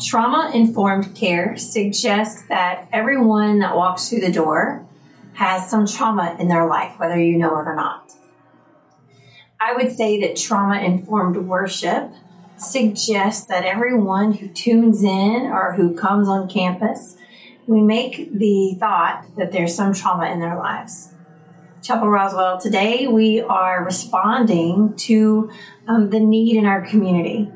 Trauma informed care suggests that everyone that walks through the door has some trauma in their life, whether you know it or not. I would say that trauma informed worship suggests that everyone who tunes in or who comes on campus, we make the thought that there's some trauma in their lives. Chapel Roswell, today we are responding to um, the need in our community.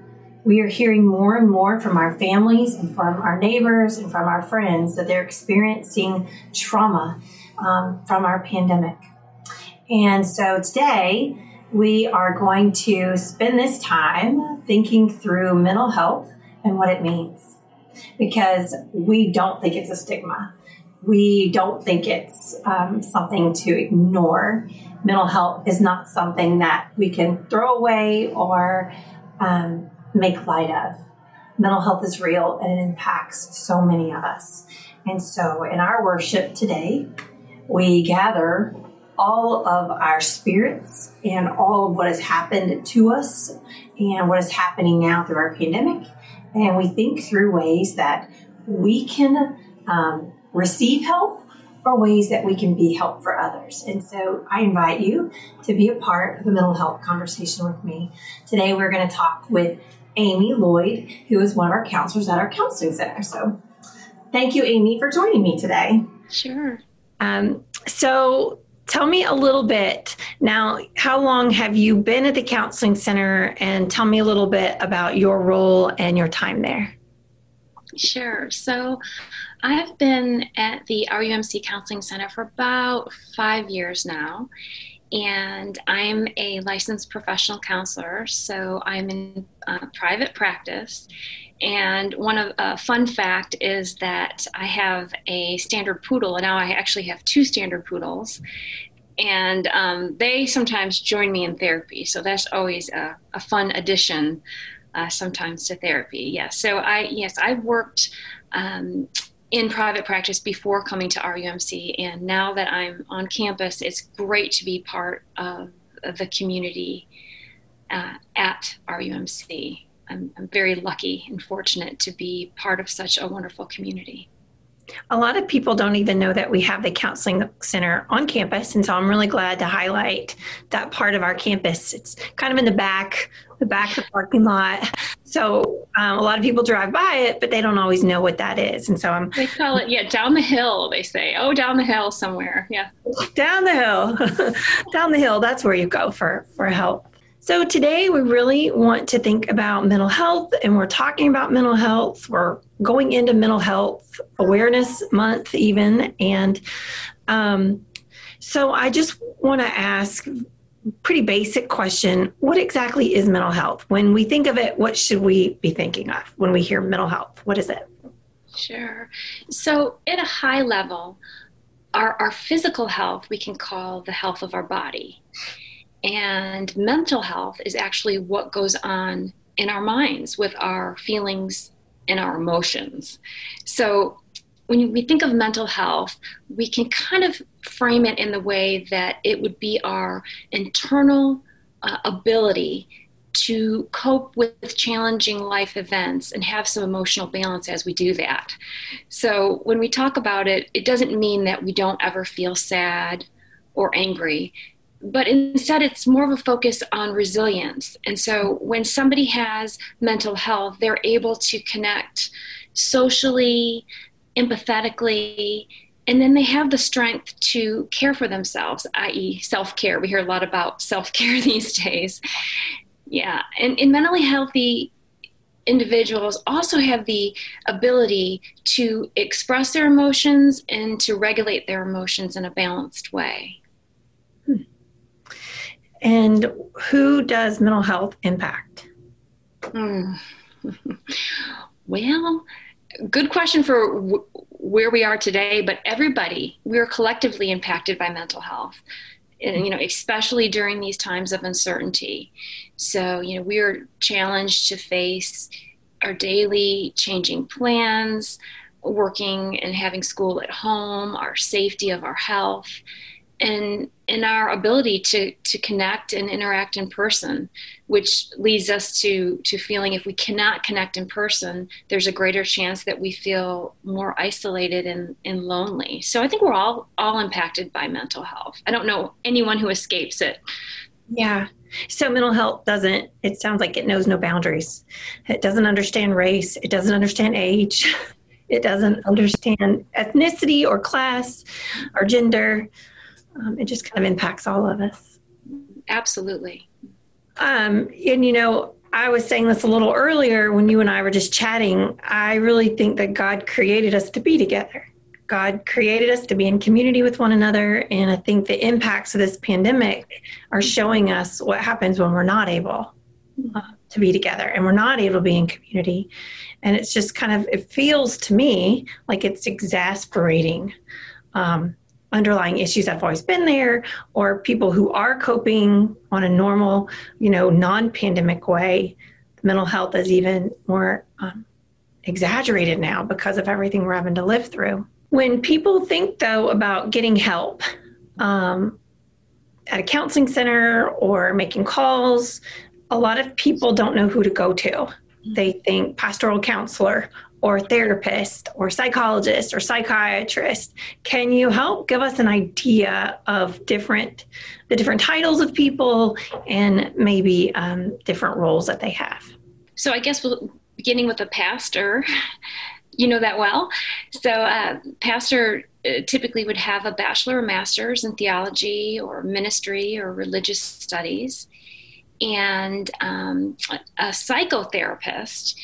We are hearing more and more from our families and from our neighbors and from our friends that they're experiencing trauma um, from our pandemic. And so today we are going to spend this time thinking through mental health and what it means because we don't think it's a stigma we don't think it's um, something to ignore. Mental health is not something that we can throw away or um, make light of. Mental health is real and it impacts so many of us. And so in our worship today, we gather all of our spirits and all of what has happened to us and what is happening now through our pandemic. And we think through ways that we can um, receive help or ways that we can be help for others. And so I invite you to be a part of a mental health conversation with me. Today we're going to talk with Amy Lloyd, who is one of our counselors at our counseling center. So thank you, Amy, for joining me today. Sure. Um, so tell me a little bit now how long have you been at the counseling center and tell me a little bit about your role and your time there sure so I've been at the RUMC Counseling Center for about five years now, and I'm a licensed professional counselor, so I'm in uh, private practice. And one of a uh, fun fact is that I have a standard poodle, and now I actually have two standard poodles, and um, they sometimes join me in therapy. So that's always a, a fun addition, uh, sometimes to therapy. Yes. So I yes I've worked. Um, in private practice before coming to RUMC. And now that I'm on campus, it's great to be part of, the community uh, at RUMC. I'm, I'm very lucky and fortunate to be part of such a wonderful community. A lot of people don't even know that we have the counseling center on campus, and so I'm really glad to highlight that part of our campus. It's kind of in the back, the back of the parking lot. So um, a lot of people drive by it, but they don't always know what that is. And so I'm. They call it, yeah, down the hill. They say, oh, down the hill somewhere. Yeah. down the hill, down the hill. That's where you go for for help. So today we really want to think about mental health, and we're talking about mental health. We're going into mental health awareness month, even, and um, so I just want to ask pretty basic question what exactly is mental health? When we think of it what should we be thinking of when we hear mental health? What is it? Sure. So at a high level our, our physical health we can call the health of our body. And mental health is actually what goes on in our minds with our feelings and our emotions. So when we think of mental health, we can kind of frame it in the way that it would be our internal uh, ability to cope with challenging life events and have some emotional balance as we do that. So, when we talk about it, it doesn't mean that we don't ever feel sad or angry, but instead it's more of a focus on resilience. And so, when somebody has mental health, they're able to connect socially empathetically, and then they have the strength to care for themselves, i.e., self care. We hear a lot about self care these days. Yeah, and, and mentally healthy individuals also have the ability to express their emotions and to regulate their emotions in a balanced way. Hmm. And who does mental health impact? Hmm. well, good question for w- where we are today, but everybody, we're collectively impacted by mental health. And, you know, especially during these times of uncertainty. So, you know, we are challenged to face our daily changing plans, working and having school at home, our safety of our health. And, in our ability to to connect and interact in person, which leads us to to feeling if we cannot connect in person, there's a greater chance that we feel more isolated and, and lonely. So I think we're all all impacted by mental health. I don't know anyone who escapes it. Yeah. So mental health doesn't, it sounds like it knows no boundaries. It doesn't understand race, it doesn't understand age, it doesn't understand ethnicity or class or gender. Um, it just kind of impacts all of us. Absolutely. Um, and you know, I was saying this a little earlier when you and I were just chatting. I really think that God created us to be together. God created us to be in community with one another. And I think the impacts of this pandemic are showing us what happens when we're not able uh, to be together and we're not able to be in community. And it's just kind of, it feels to me like it's exasperating um, underlying issues have always been there or people who are coping on a normal, you know, non pandemic way. Mental health is even more um, exaggerated now because of everything we're having to live through. When people think, though, about getting help um, at a counseling center or making calls, a lot of people don't know who to go to. They think pastoral counselor or therapist or psychologist or psychiatrist. Can you help give us an idea of different the different titles of people and maybe um, different roles that they have? So I guess beginning with a pastor you know that well. So, uh, pastor uh, typically would have a bachelor or master's in theology or ministry or religious studies, and um, a psychotherapist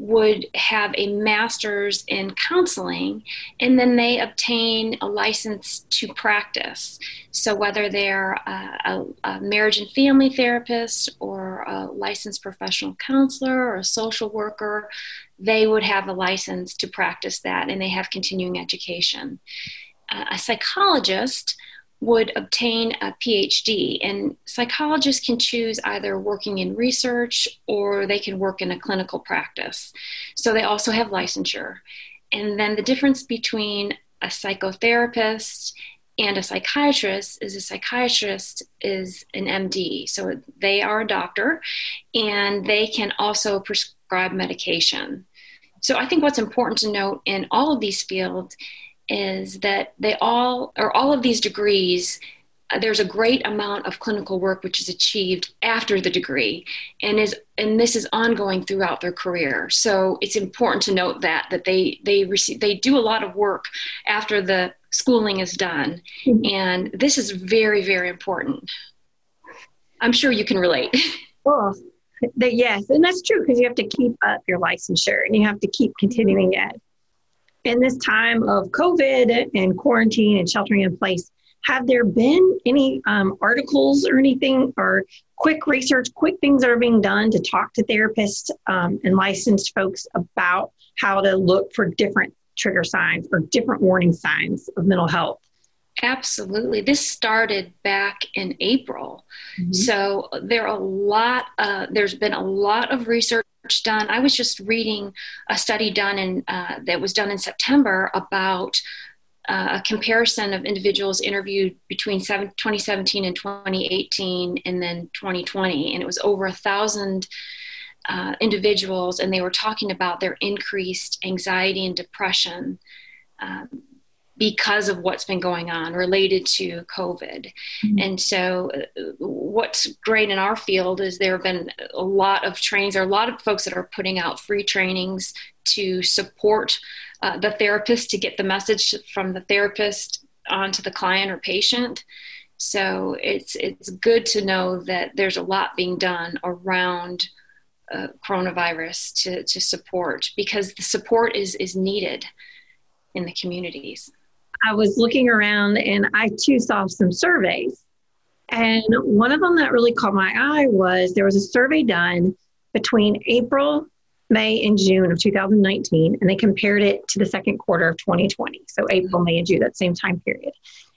would have a master's in counseling and then they obtain a license to practice. So, whether they're a, a, marriage and family therapist or a licensed professional counselor or a social worker, they would have a license to practice that and they have continuing education. Uh, a psychologist would obtain a PhD. And psychologists can choose either working in research or they can work in a clinical practice. So they also have licensure. And then the difference between a psychotherapist and a psychiatrist is a psychiatrist is an MD. So they are a doctor and they can also prescribe medication. So I think what's important to note in all of these fields is that they all, or all of these degrees, uh, there's a great amount of clinical work which is achieved after the degree and is and this is ongoing throughout their career. So it's important to note that that they they receive they do a lot of work after the schooling is done. Mm-hmm. and this is very very important. I'm sure you can relate. Well yes. And that's true because you have to keep up your licensure and you have to keep continuing it in this time of COVID and quarantine and sheltering in place, have there been any um, articles or anything or quick research, quick things that are being done to talk to therapists um, and licensed folks about how to look for different trigger signs or different warning signs of mental health? Absolutely. This started back in April. Mm-hmm. So there are a lot, uh, there's been a lot of research done. I was just reading a study done in, uh, that was done in September about uh, a comparison of individuals interviewed between seven, 2017 and 2018 and then 2020. And it was over a thousand uh, individuals, and they were talking about their increased anxiety and depression. Um, because of what's been going on related to COVID. Mm-hmm. And so, uh, what's great in our field is there have been a lot of trainings, there are a lot of folks that are putting out free trainings to support uh, the therapist to get the message from the therapist onto the client or patient. So it's it's good to know that there's a lot being done around uh, coronavirus to, to support because the support is is needed in the communities. I was looking around and I too saw some surveys. And one of them that really caught my eye was there was a survey done between April, May, and June of 2019, and they compared it to the second quarter of 2020. So April, May, and June, that same time period.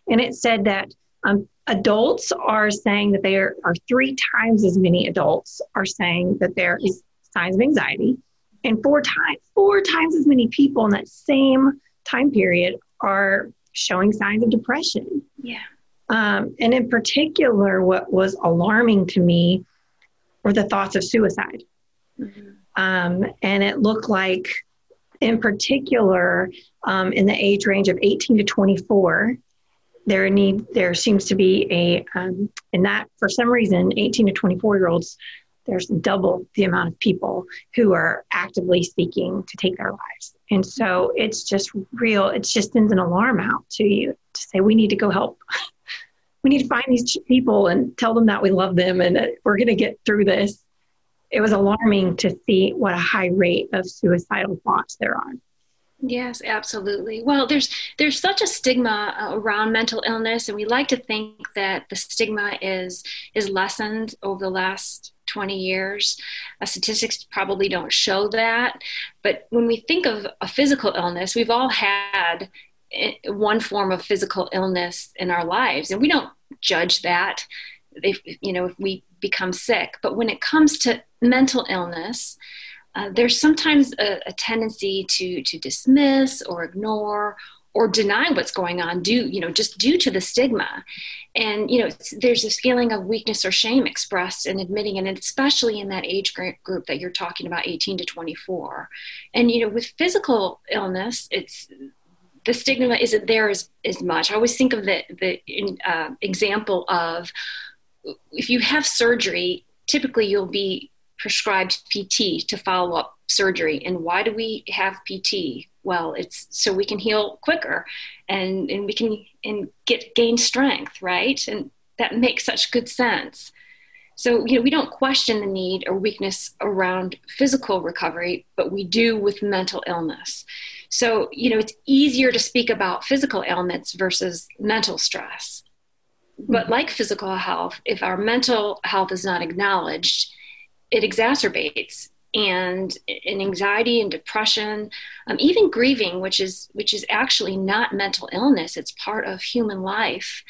And it said that um, adults are saying that there are three times as many adults are saying that there is signs of anxiety, and four times four times as many people in that same time period are showing signs of depression. Yeah. Um, and in particular, what was alarming to me were the thoughts of suicide. Mm-hmm. Um, and it looked like, in particular, um, in the age range of 18 to 24, there need there seems to be a um, and that for some reason 18 to 24 year olds there's double the amount of people who are actively seeking to take their lives. And so it's just real it just sends an alarm out to you to say we need to go help. We need to find these people and tell them that we love them and we're going to get through this. It was alarming to see what a high rate of suicidal thoughts there are Yes, absolutely. Well, there's there's such a stigma uh, around mental illness, and we like to think that the stigma is is lessened over the last 20 years. Uh, statistics probably don't show that, but when we think of a physical illness, we've all had eh, one form of physical illness in our lives, and we don't judge that. If you know, if we become sick, but when it comes to mental illness uh, there's sometimes a, a, tendency to to dismiss or ignore or deny what's going on due you know just due to the stigma and you know there's this feeling of weakness or shame expressed in admitting it and especially in that age group that you're talking about 18 to 24 and you know with physical illness it's the stigma isn't there as, as much i always think of the the uh, example of if you have surgery typically you'll be prescribed PT to follow up surgery. And why do we have PT? Well, it's so we can heal quicker and, and we can and get gain strength, right? And that makes such good sense. So, you know, we don't question the need or weakness around physical recovery, but we do with mental illness. So, you know, it's easier to speak about physical ailments versus mental stress. But mm-hmm. like physical health, if our mental health is not acknowledged, it exacerbates and, and anxiety and depression um, even grieving which is which is actually not mental illness. It's part of human life.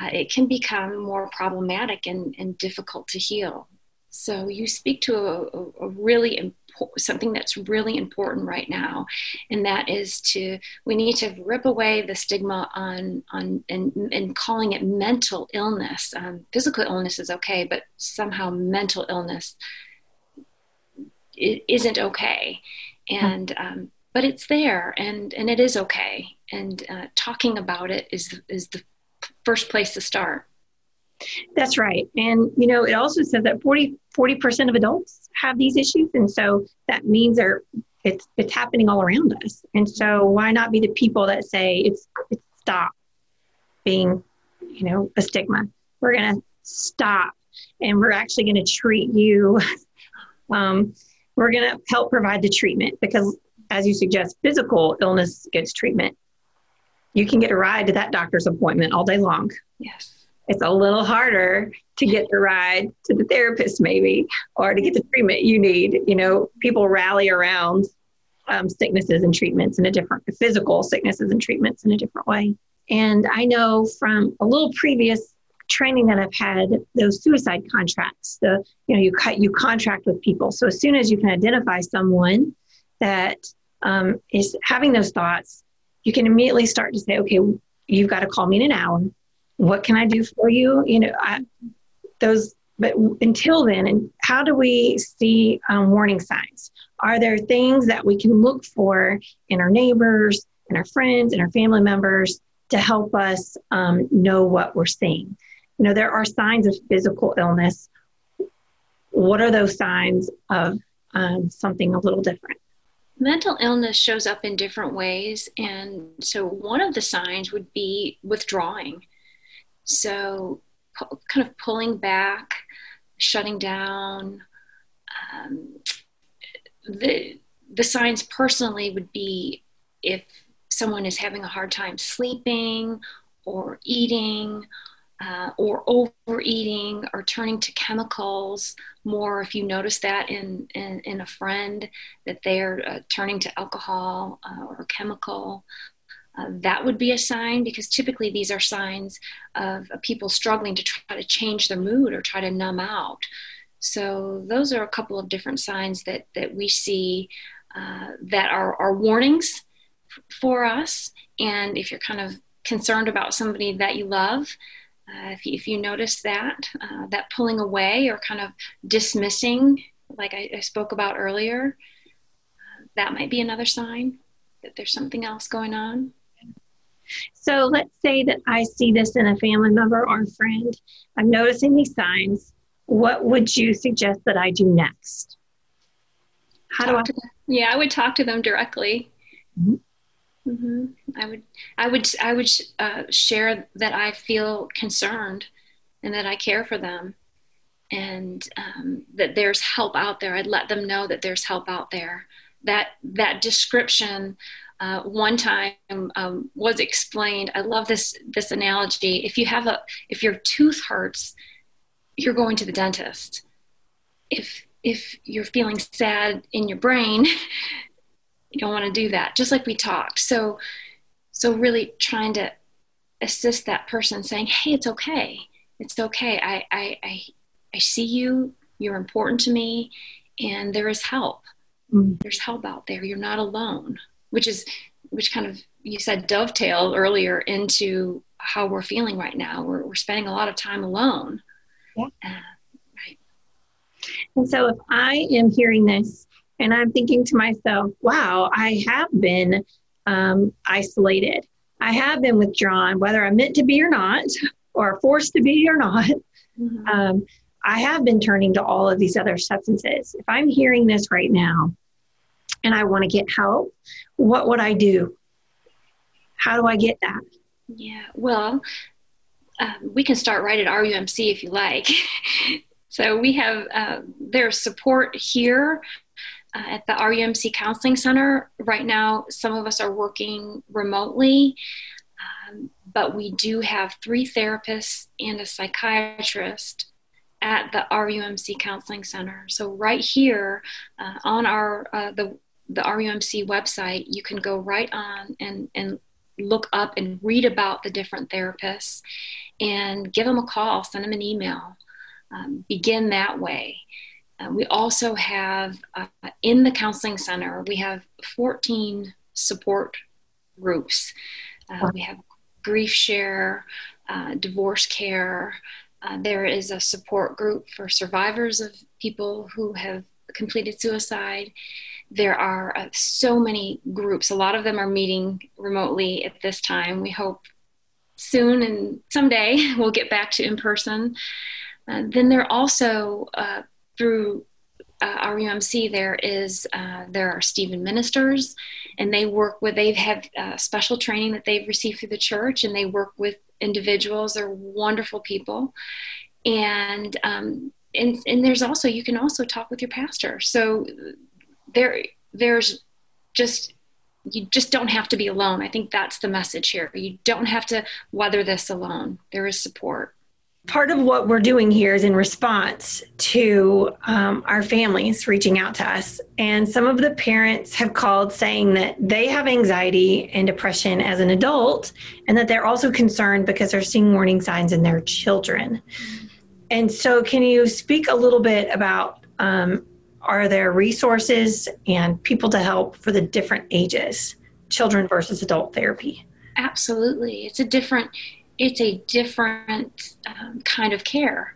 Uh, it can become more problematic and, and difficult to heal. So you speak to a, a really something that's really important right now and that is to we need to rip away the stigma on on and, and calling it mental illness. Um, physical illness is okay but somehow mental illness isn't okay. And um, but it's there and and it is okay. And uh, talking about it is is the first place to start. That's right. And you know it also says that 40 percent of adults have these issues. And so that means they're it's it's happening all around us. And so why not be the people that say it's, it's stop being you know a stigma? We're going to stop and we're actually going to treat you um, we're going to help provide the treatment because, as you suggest, physical illness gets treatment. You can get a ride to that doctor's appointment all day long. Yes. It's a little harder to get the ride to the therapist, maybe, or to get the treatment you need. You know, people rally around um, sicknesses and treatments in a different physical sicknesses and treatments in a different way. And I know from a little previous training that I've had, those suicide contracts, the you know you cut you contract with people. So as soon as you can identify someone that um, is having those thoughts, you can immediately start to say, okay, you've got to call me in an hour. What can I do for you? You know, I, those. But until then, and how do we see um, warning signs? Are there things that we can look for in our neighbors, in our friends, in our family members to help us um, know what we're seeing? You know, there are signs of physical illness. What are those signs of um, something a little different? Mental illness shows up in different ways. And so, one of the signs would be withdrawing. So, kind of pulling back, shutting down. Um, the, the signs personally would be if someone is having a hard time sleeping or eating uh, or overeating or turning to chemicals more if you notice that in, in, in a friend that they're uh, turning to alcohol uh, or chemical uh, that would be a sign because typically these are signs of people struggling to try to change their mood or try to numb out. So those are a couple of different signs that, that we see uh, that are, are warnings for us. And if you're kind of concerned about somebody that you love Uh, if, you, if you notice that, uh, that pulling away or kind of dismissing, like I, I spoke about earlier, uh, that might be another sign that there's something else going on. So let's say that I see this in a family member or a friend. I'm noticing these signs. What would you suggest that I do next? How talk do I? Yeah, I would talk to them directly. Mm-hmm. Mm-hmm. I would, I would, I would uh, share that I feel concerned and that I care for them, and um, that there's help out there. I'd let them know that there's help out there. That that description uh, one time um, was explained. I love this this analogy. If you have a if your tooth hurts, you're going to the dentist. If if you're feeling sad in your brain, you don't want to do that. Just like we talked. So so really trying to assist that person saying, Hey, it's okay. It's okay. I I I, I see you, you're important to me, and there is help. Mm. There's help out there. You're not alone which is which kind of you said dovetail earlier into how we're feeling right now. We're, we're spending a lot of time alone. Yeah. Uh, right. And so if I am hearing this and I'm thinking to myself, wow, I have been um, isolated. I have been withdrawn, whether I'm meant to be or not, or forced to be or not. Mm-hmm. Um, I have been turning to all of these other substances. If I'm hearing this right now, and I want to get help, what would I do? How do I get that? Yeah, well, uh, we can start right at RUMC if you like. so we have uh, there's support here at the RUMC Counseling Center. Right now, some of us are working remotely, um, but we do have three therapists and a psychiatrist at the RUMC Counseling Center. So right here uh, on our uh, the the RUMC website, you can go right on and, and look up and read about the different therapists and give them a call, send them an email. Um, begin that way. Uh, we also have uh, in the counseling center, we have 14 support groups. Uh, we have grief share, uh, divorce care. Uh, there is a support group for survivors of people who have completed suicide there are so many groups. A lot of them are meeting remotely at this time. We hope soon and someday we'll get back to in person. Uh, then there are also uh, through uh, RUMC there is uh, there are Stephen ministers, and they work with they have uh, special training that they've received through the church, and they work with individuals. They're wonderful people, and um, and and there's also you can also talk with your pastor. So there there's just you just don't have to be alone. I think that's the message here. You don't have to weather this alone. There is support. Part of what we're doing here is in response to um, our families reaching out to us. And some of the parents have called saying that they have anxiety and depression as an adult, and that they're also concerned because they're seeing warning signs in their children. And so, can you speak a little bit about um, are there resources and people to help for the different ages children versus adult therapy absolutely it's a different it's a different um, kind of care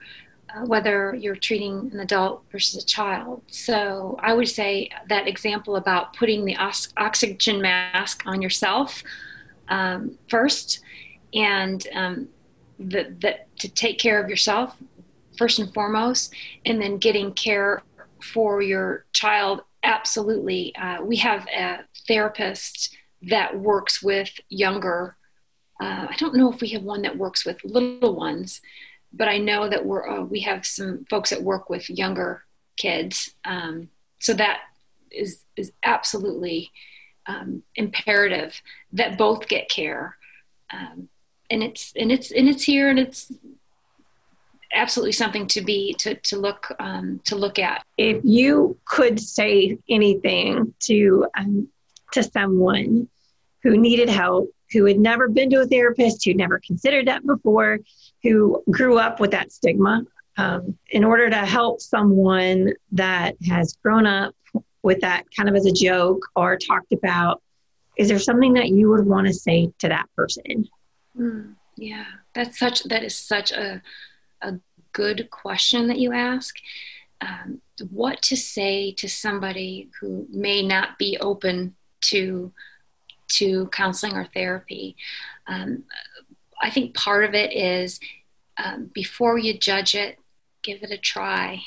uh, whether you're treating an adult versus a child so i would say that example about putting the os- oxygen mask on yourself um, first and um, that to take care of yourself first and foremost and then getting care for your child, absolutely. Uh, we have a therapist that works with younger. Uh, I don't know if we have one that works with little ones, but I know that we're uh, we have some folks that work with younger kids. Um, so that is is absolutely um, imperative that both get care. Um, and it's and it's and it's here and it's absolutely something to be to to look um, to look at. If you could say anything to um, to someone who needed help, who had never been to a therapist, who never considered that before, who grew up with that stigma, um, in order to help someone that has grown up with that kind of as a joke or talked about, is there something that you would want to say to that person? Mm, yeah, that's such that is such a a good question that you ask. Um, what to say to somebody who may not be open to to counseling or therapy. Um, I think part of it is um, before you judge it, give it a try.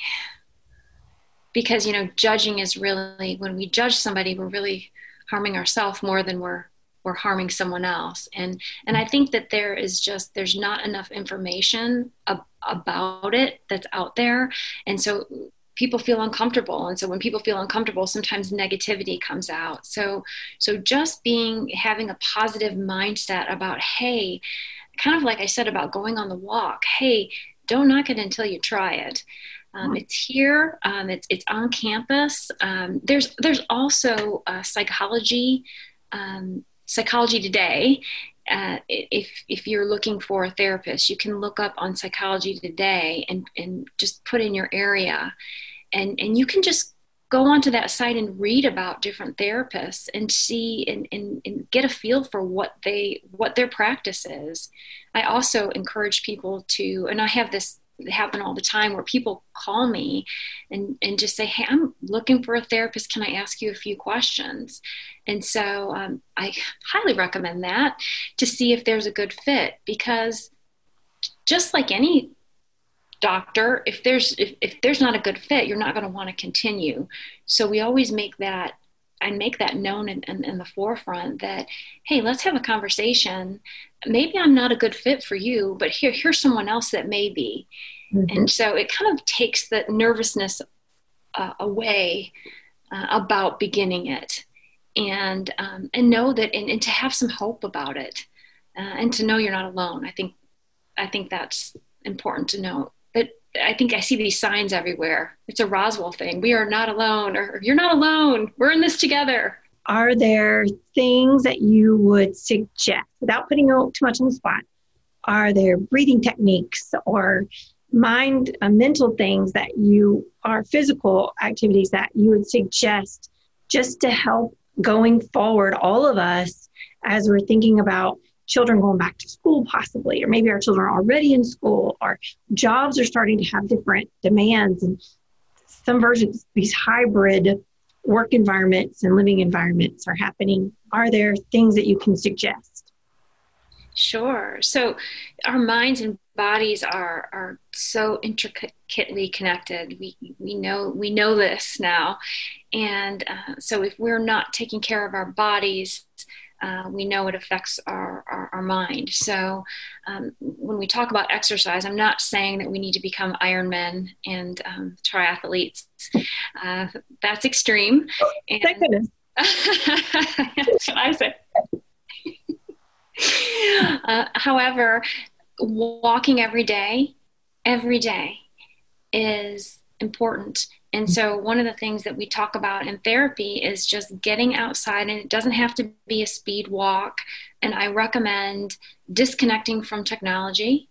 Because you know, judging is really when we judge somebody, we're really harming ourselves more than we're we're harming someone else. And and I think that there is just there's not enough information ab- about it that's out there, and so people feel uncomfortable. And so when people feel uncomfortable sometimes negativity comes out. So so just being having a positive mindset about hey kind of like i said about going on the walk hey don't knock it until you try it. Um, it's here um, it's, it's on campus. Um, there's there's also psychology um, psychology today. Uh, if if you're looking for a therapist, you can look up on Psychology Today and and just put in your area, and and you can just go onto that site and read about different therapists and see and, and, and, get a feel for what they what their practice is. I also encourage people to and i have this happen all the time where people call me and, and just say hey i'm looking for a therapist. Can i ask you a few questions? And so um, i highly recommend that to see if there's a good fit because just like any doctor if there's if, if there's not a good fit you're not going to want to continue so we always make that I make that known in, in, in, the forefront that, hey, let's have a conversation. Maybe I'm not a good fit for you, but here, here's someone else that may be. Mm-hmm. And so it kind of takes the nervousness uh, away uh, about beginning it and, um, and know that, and, and, to have some hope about it uh, and to know you're not alone. I think, I think that's important to know. I think I see these signs everywhere. It's a Roswell thing. We are not alone, or you're not alone. We're in this together. Are there things that you would suggest without putting you too much on the spot? Are there breathing techniques or mind uh, mental things that you are physical activities that you would suggest just to help going forward all of us as we're thinking about children going back to school possibly or maybe our children are already in school or jobs are starting to have different demands and some versions these hybrid work environments and living environments are happening. Are there things that you can suggest? Sure. So our minds and bodies are are so intricately connected. We we know we know this now. And uh, so if we're not taking care of our bodies uh, we know it affects our, our, our mind. So, um, when we talk about exercise, I'm not saying that we need to become Ironmen and um, triathletes. Uh, that's extreme. And, Thank goodness. that's what I say. uh, however, walking every day, every day is important and so, one of the things that we talk about in therapy is just getting outside, and it doesn't have to be a speed walk. And I recommend disconnecting from technology,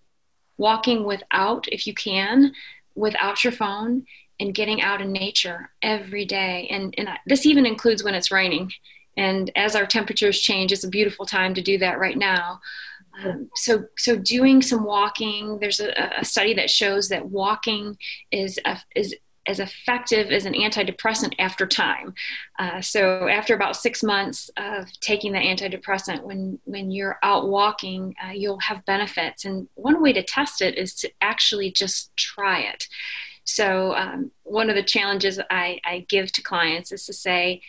walking without, if you can, without your phone, and getting out in nature every day. And, and this even includes when it's raining. And as our temperatures change, it's a beautiful time to do that right now. Um, so, so doing some walking. There's a, a, study that shows that walking is a, is as effective as an antidepressant after time. Uh, so after about six months of taking the antidepressant, when when you're out walking, uh, you'll have benefits. And one way to test it is to actually just try it. So um, one of the challenges I, I give to clients is to say,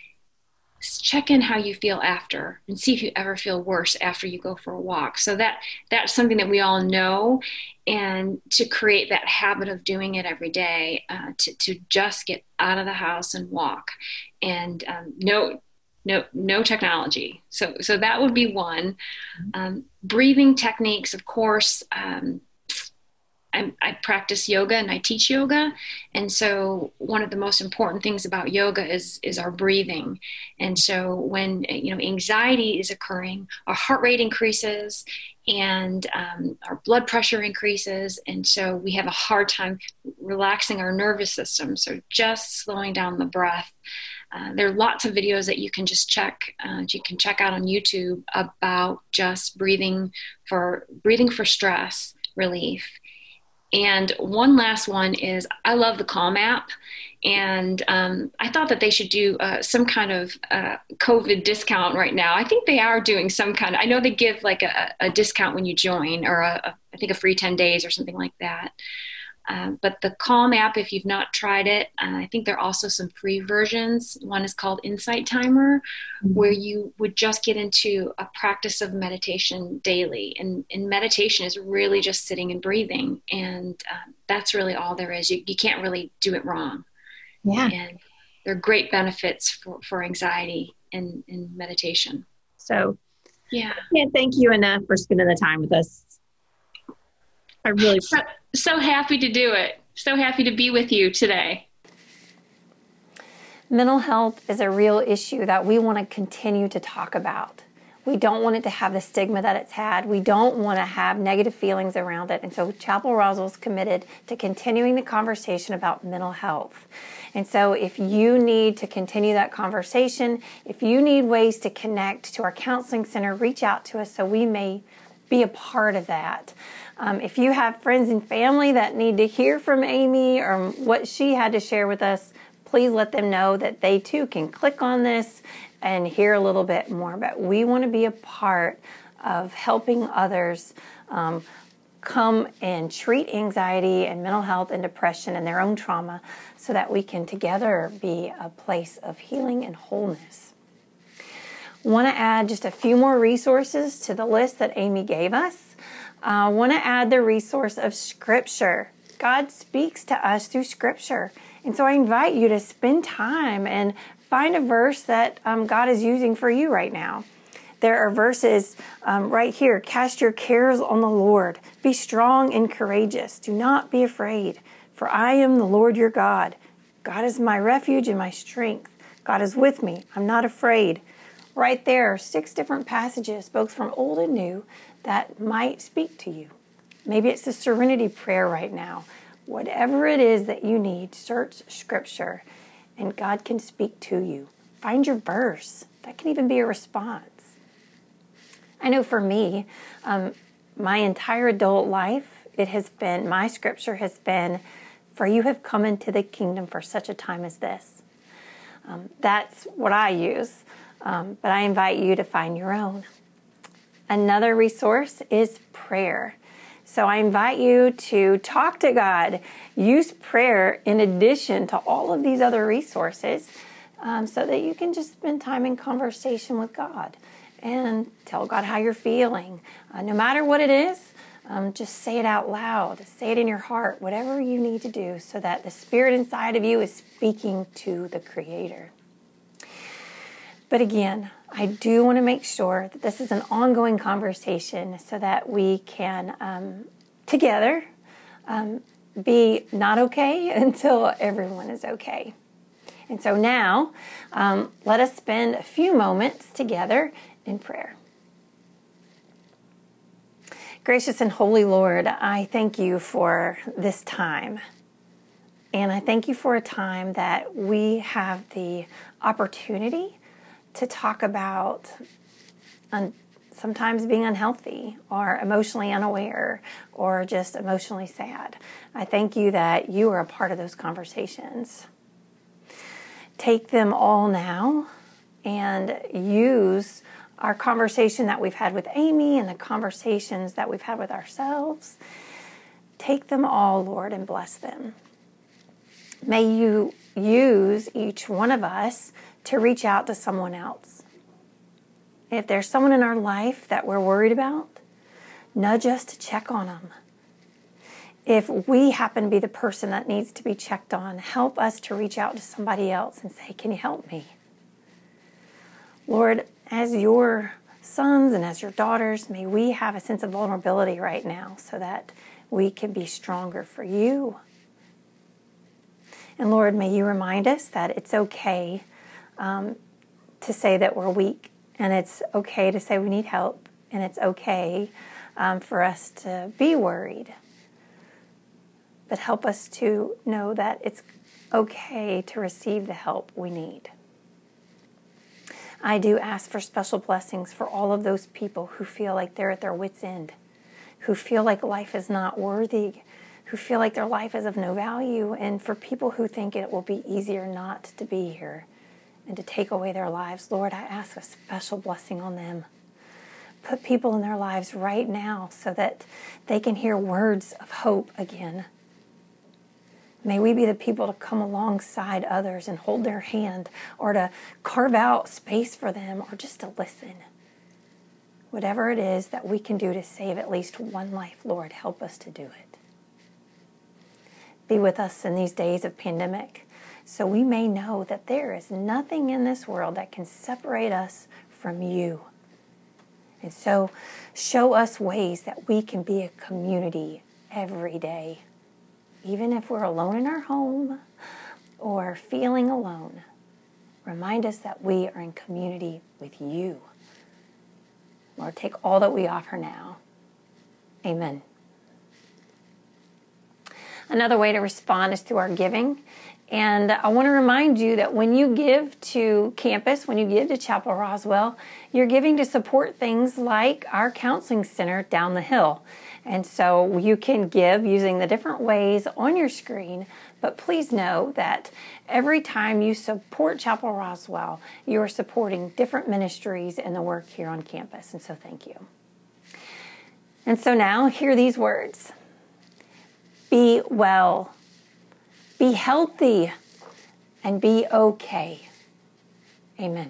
check in how you feel after and see if you ever feel worse after you go for a walk. So that that's something that we all know. And to create that habit of doing it every day uh, to, to just get out of the house and walk and um, no no no technology. So so that would be one. Um, breathing techniques of course um, I, I, practice yoga and I teach yoga, and so one of the most important things about yoga is is our breathing. And so when you know anxiety is occurring, our heart rate increases, and um, our blood pressure increases, and so we have a hard time relaxing our nervous system. So just slowing down the breath. Uh, there are lots of videos that you can just check. Uh, you can check out on YouTube about just breathing for breathing for stress relief. And one last one is I love the Calm app. And um, I thought that they should do uh, some kind of uh, COVID discount right now. I think they are doing some kind of, I know they give like a, a discount when you join or a, a, I think a free 10 days or something like that. Um, but the Calm app, if you've not tried it, uh, I think there are also some free versions. One is called Insight Timer, mm-hmm. where you would just get into a practice of meditation daily. And, and meditation is really just sitting and breathing. And uh, that's really all there is. You, you can't really do it wrong. Yeah. And there are great benefits for, for anxiety in, in meditation. So, yeah. I can't thank you enough for spending the time with us. I really. So, happy to do it. So happy to be with you today. Mental health is a real issue that we want to continue to talk about. We don't want it to have the stigma that it's had. We don't want to have negative feelings around it. And so Chapel Roswell is committed to continuing the conversation about mental health. And so if you need to continue that conversation, if you need ways to connect to our counseling center, reach out to us so we may be a part of that. Um, if you have friends and family that need to hear from Amy or what she had to share with us, please let them know that they too can click on this and hear a little bit more. But we want to be a part of helping others um, come and treat anxiety and mental health and depression and their own trauma so that we can together be a place of healing and wholeness. Want to add just a few more resources to the list that Amy gave us. I uh, want to add the resource of Scripture. God speaks to us through Scripture. And so I invite you to spend time and find a verse that um, God is using for you right now. There are verses um, right here Cast your cares on the Lord. Be strong and courageous. Do not be afraid, for I am the Lord your God. God is my refuge and my strength. God is with me. I'm not afraid. Right there, six different passages, both from Old and New, that might speak to you. Maybe it's the serenity prayer right now. Whatever it is that you need, search scripture and God can speak to you. Find your verse. That can even be a response. I know for me, um, my entire adult life, it has been, my scripture has been, For you have come into the kingdom for such a time as this. Um, that's what I use, um, but I invite you to find your own. Another resource is prayer. So I invite you to talk to God. Use prayer in addition to all of these other resources um, so that you can just spend time in conversation with God and tell God how you're feeling. Uh, no matter what it is, um, just say it out loud, say it in your heart, whatever you need to do so that the spirit inside of you is speaking to the Creator. But again, I do want to make sure that this is an ongoing conversation so that we can um, together um, be not okay until everyone is okay. And so now, um, let us spend a few moments together in prayer. Gracious and holy Lord, I thank you for this time. And I thank you for a time that we have the opportunity to talk about un- sometimes being unhealthy or emotionally unaware or just emotionally sad. I thank you that you are a part of those conversations. Take them all now and use our conversation that we've had with Amy and the conversations that we've had with ourselves. Take them all, Lord, and bless them. May you use each one of us to reach out to someone else. If there's someone in our life that we're worried about, nudge us to check on them. If we happen to be the person that needs to be checked on, help us to reach out to somebody else and say, Can you help me? Lord, as your sons and as your daughters, may we have a sense of vulnerability right now so that we can be stronger for you. And Lord, may you remind us that it's okay um, to say that we're weak, and it's okay to say we need help, and it's okay um, for us to be worried. but help us to know that it's okay to receive the help we need. I do ask for special blessings for all of those people who feel like they're at their wits' end, who feel like life is not worthy, who feel like their life is of no value, and for people who think it will be easier not to be here and to take away their lives. Lord, I ask a special blessing on them. Put people in their lives right now so that they can hear words of hope again May we be the people to come alongside others and hold their hand or to carve out space for them or just to listen. Whatever it is that we can do to save at least one life, Lord, help us to do it. Be with us in these days of pandemic so we may know that there is nothing in this world that can separate us from you. And so show us ways that we can be a community every day even if we're alone in our home or feeling alone, remind us that we are in community with you. Lord, take all that we offer now. Amen. Another way to respond is through our giving. And I want to remind you that when you give to campus, when you give to Chapel Roswell, you're giving to support things like our counseling center down the hill. And so you can give using the different ways on your screen. But please know that every time you support Chapel Roswell, you are supporting different ministries and the work here on campus. And so thank you. And so now, hear these words Be well, be healthy, and be okay. Amen.